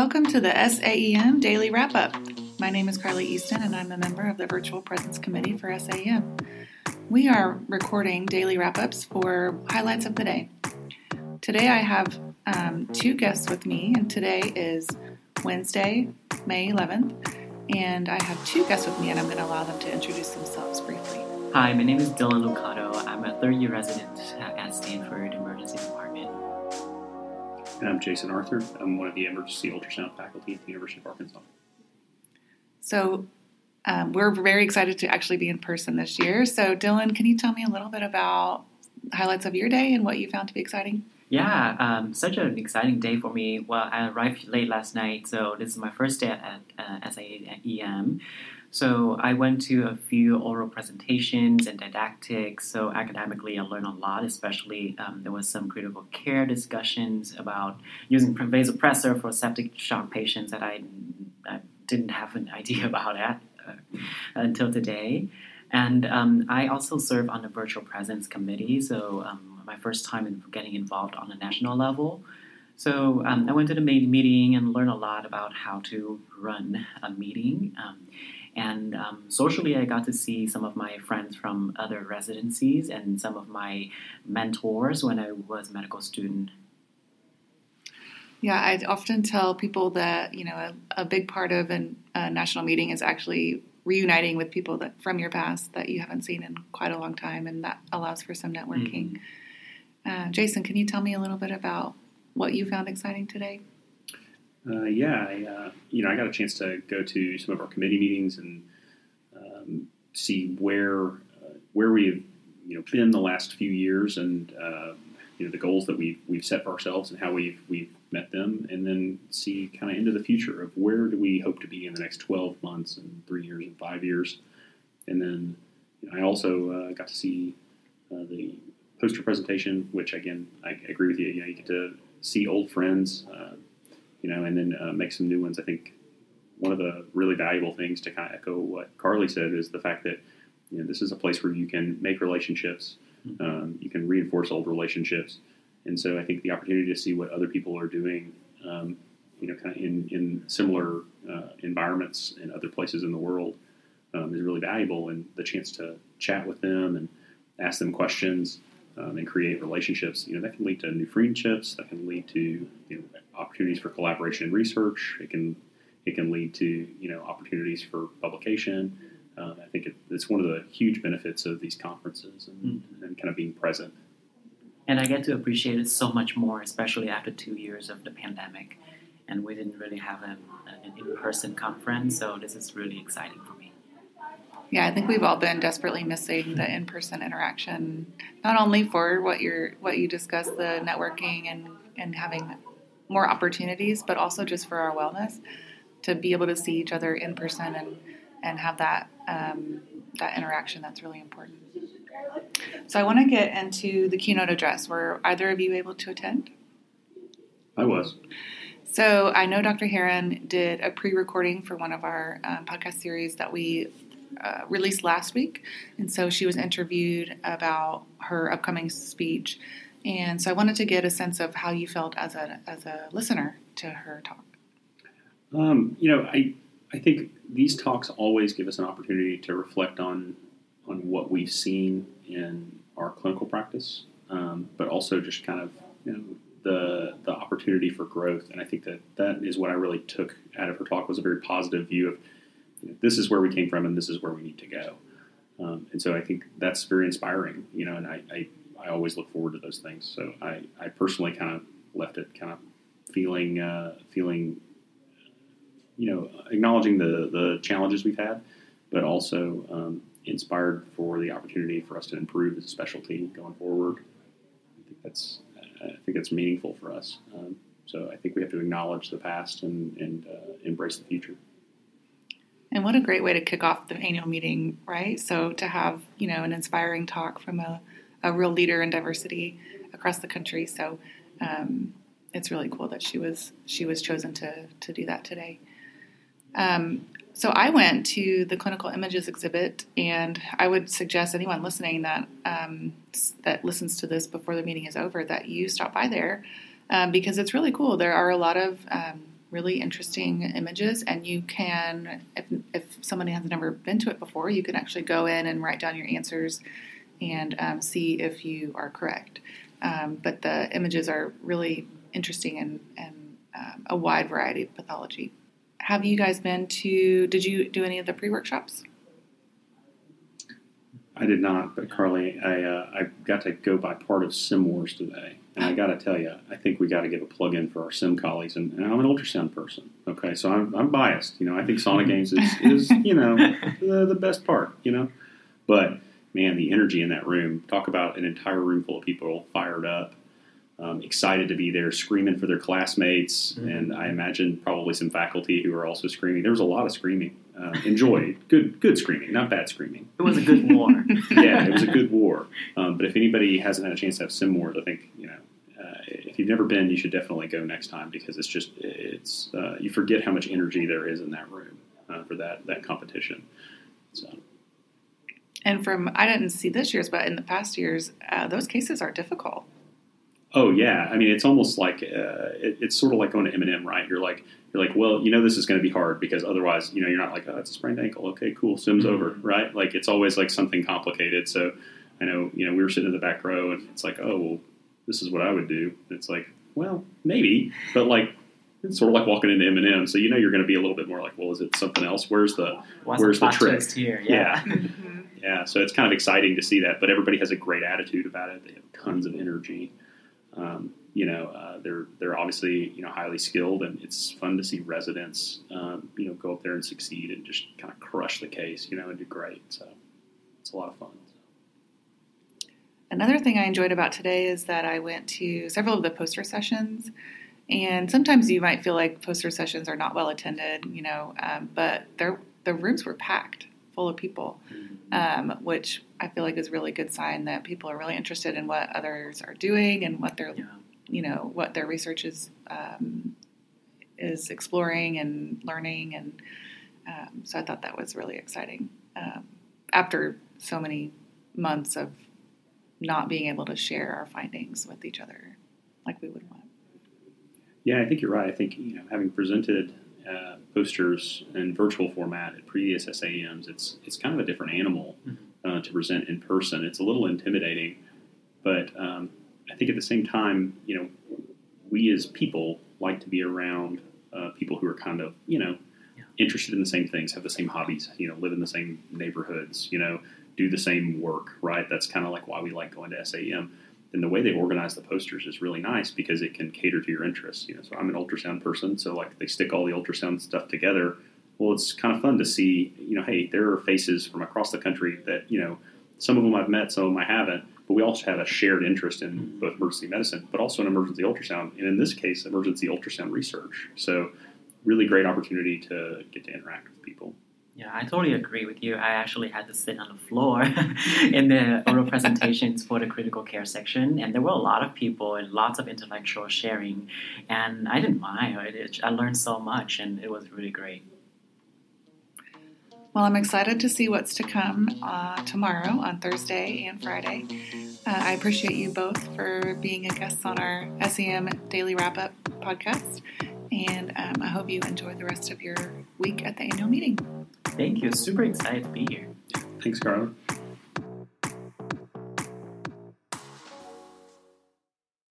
Welcome to the SAEM Daily Wrap Up. My name is Carly Easton, and I'm a member of the Virtual Presence Committee for SAEM. We are recording daily wrap ups for highlights of the day. Today I have um, two guests with me, and today is Wednesday, May 11th, and I have two guests with me, and I'm going to allow them to introduce themselves briefly. Hi, my name is Dylan Lucado. I'm a third year resident at Stanford. And I'm Jason Arthur. I'm one of the emergency ultrasound faculty at the University of Arkansas. So, um, we're very excited to actually be in person this year. So, Dylan, can you tell me a little bit about highlights of your day and what you found to be exciting? Yeah, um, such an exciting day for me. Well, I arrived late last night, so this is my first day at uh, SAEM. So I went to a few oral presentations and didactics. So academically, I learned a lot. Especially um, there was some critical care discussions about using vasopressor for septic shock patients that I, I didn't have an idea about that uh, until today. And um, I also serve on the virtual presence committee. So um, my first time in getting involved on a national level. So um, I went to the main meeting and learned a lot about how to run a meeting. And um, socially, I got to see some of my friends from other residencies and some of my mentors when I was a medical student. Yeah, I often tell people that you know a, a big part of an, a national meeting is actually reuniting with people that from your past that you haven't seen in quite a long time, and that allows for some networking. Mm-hmm. Uh, Jason, can you tell me a little bit about what you found exciting today? Uh, yeah, I, uh, you know, I got a chance to go to some of our committee meetings and um, see where uh, where we've you know been the last few years and uh, you know the goals that we've we've set for ourselves and how we've we've met them, and then see kind of into the future of where do we hope to be in the next 12 months and three years and five years, and then you know, I also uh, got to see uh, the poster presentation, which again I agree with you. You know, you get to see old friends you know, and then uh, make some new ones. I think one of the really valuable things to kind of echo what Carly said is the fact that you know this is a place where you can make relationships, mm-hmm. um, you can reinforce old relationships, and so I think the opportunity to see what other people are doing, um, you know, kind of in in similar uh, environments in other places in the world um, is really valuable, and the chance to chat with them and ask them questions um, and create relationships, you know, that can lead to new friendships. That can lead to you know, opportunities for collaboration and research. It can it can lead to you know opportunities for publication. Um, I think it, it's one of the huge benefits of these conferences and, mm-hmm. and, kind of being present. And I get to appreciate it so much more, especially after two years of the pandemic, and we didn't really have a, an in-person conference. So this is really exciting for me. Yeah, I think we've all been desperately missing the in-person interaction, not only for what you're what you discussed, the networking and and having more opportunities, but also just for our wellness to be able to see each other in person and and have that um, that interaction. That's really important. So I want to get into the keynote address. Were either of you able to attend? I was. So I know Dr. Heron did a pre-recording for one of our um, podcast series that we uh, released last week, and so she was interviewed about her upcoming speech. And so I wanted to get a sense of how you felt as a as a listener to her talk. Um, you know, I I think these talks always give us an opportunity to reflect on on what we've seen in our clinical practice, um, but also just kind of you know the the opportunity for growth. And I think that that is what I really took out of her talk was a very positive view of this is where we came from and this is where we need to go. Um, and so I think that's very inspiring, you know, and I, I, I, always look forward to those things. So I, I personally kind of left it kind of feeling, uh, feeling, you know, acknowledging the, the challenges we've had, but also um, inspired for the opportunity for us to improve as a specialty going forward. I think that's, I think that's meaningful for us. Um, so I think we have to acknowledge the past and, and uh, embrace the future. And what a great way to kick off the annual meeting, right? So to have, you know, an inspiring talk from a, a real leader in diversity across the country. So um, it's really cool that she was she was chosen to to do that today. Um, so I went to the clinical images exhibit, and I would suggest anyone listening that um, that listens to this before the meeting is over that you stop by there um, because it's really cool. There are a lot of um, really interesting images, and you can, if, if somebody has never been to it before, you can actually go in and write down your answers and um, see if you are correct. Um, but the images are really interesting and, and um, a wide variety of pathology. Have you guys been to? Did you do any of the pre-workshops? I did not, but Carly, I uh, I got to go by part of SimWars today, and I got to tell you, I think we got to give a plug in for our sim colleagues. And, and, I'm an ultrasound person, okay, so I'm, I'm biased. You know, I think SonoGames is, is you know the, the best part. You know, but man, the energy in that room. Talk about an entire room full of people fired up, um, excited to be there, screaming for their classmates, mm-hmm. and I imagine probably some faculty who are also screaming. There was a lot of screaming. Uh, enjoyed good, good screaming, not bad screaming. It was a good war. yeah, it was a good war. Um, but if anybody hasn't had a chance to have sim wars, I think you know. Uh, if you've never been, you should definitely go next time because it's just it's uh, you forget how much energy there is in that room uh, for that that competition. So. And from I didn't see this year's, but in the past years, uh, those cases are difficult. Oh yeah, I mean it's almost like uh, it, it's sort of like going to M&M, right? You're like you're like, well, you know this is going to be hard because otherwise, you know, you're not like, oh, it's a sprained ankle. Okay, cool, sim's mm-hmm. over, right? Like it's always like something complicated. So I know, you know, we were sitting in the back row, and it's like, oh, well, this is what I would do. it's like, well, maybe, but like it's sort of like walking into M&M. So you know you're going to be a little bit more like, well, is it something else? Where's the What's where's the, the trick here? Yeah. Yeah. yeah. So it's kind of exciting to see that, but everybody has a great attitude about it. They have tons of energy. Um, you know, uh, they're they're obviously you know highly skilled, and it's fun to see residents um, you know go up there and succeed and just kind of crush the case, you know, and do great. So it's a lot of fun. Another thing I enjoyed about today is that I went to several of the poster sessions. And sometimes you might feel like poster sessions are not well attended, you know, um, but the rooms were packed full of people, mm-hmm. um, which I feel like is a really good sign that people are really interested in what others are doing and what they're yeah you know what their research is um, is exploring and learning, and um, so I thought that was really exciting. Um, after so many months of not being able to share our findings with each other like we would want. Yeah, I think you're right. I think you know, having presented uh, posters in virtual format at previous SAEMs, it's it's kind of a different animal mm-hmm. uh, to present in person. It's a little intimidating, but um, I think at the same time, you know, we as people like to be around uh, people who are kind of, you know, yeah. interested in the same things, have the same hobbies, you know, live in the same neighborhoods, you know, do the same work, right? That's kind of like why we like going to SAEM. And the way they organize the posters is really nice because it can cater to your interests. You know, so I'm an ultrasound person, so like they stick all the ultrasound stuff together. Well, it's kind of fun to see. You know, hey, there are faces from across the country that you know, some of them I've met, some of them I haven't but we also have a shared interest in mm-hmm. both emergency medicine, but also in emergency ultrasound, and in this case, emergency ultrasound research. So, really great opportunity to get to interact with people. Yeah, I totally agree with you. I actually had to sit on the floor in the oral presentations for the critical care section, and there were a lot of people and lots of intellectual sharing, and I didn't mind. I learned so much, and it was really great. Well, I'm excited to see what's to come uh, tomorrow on Thursday and Friday. Uh, I appreciate you both for being a guest on our SAEM Daily Wrap Up podcast, and um, I hope you enjoy the rest of your week at the annual meeting. Thank you. Super excited to be here. Thanks, Carla.